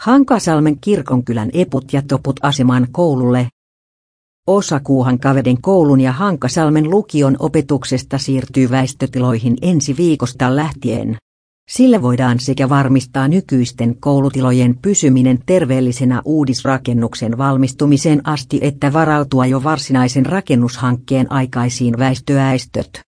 Hankasalmen kirkonkylän eput ja toput asemaan koululle. Osa Kuuhankaveden koulun ja Hankasalmen lukion opetuksesta siirtyy väistötiloihin ensi viikosta lähtien. Sillä voidaan sekä varmistaa nykyisten koulutilojen pysyminen terveellisenä uudisrakennuksen valmistumiseen asti että varautua jo varsinaisen rakennushankkeen aikaisiin väistöäistöt.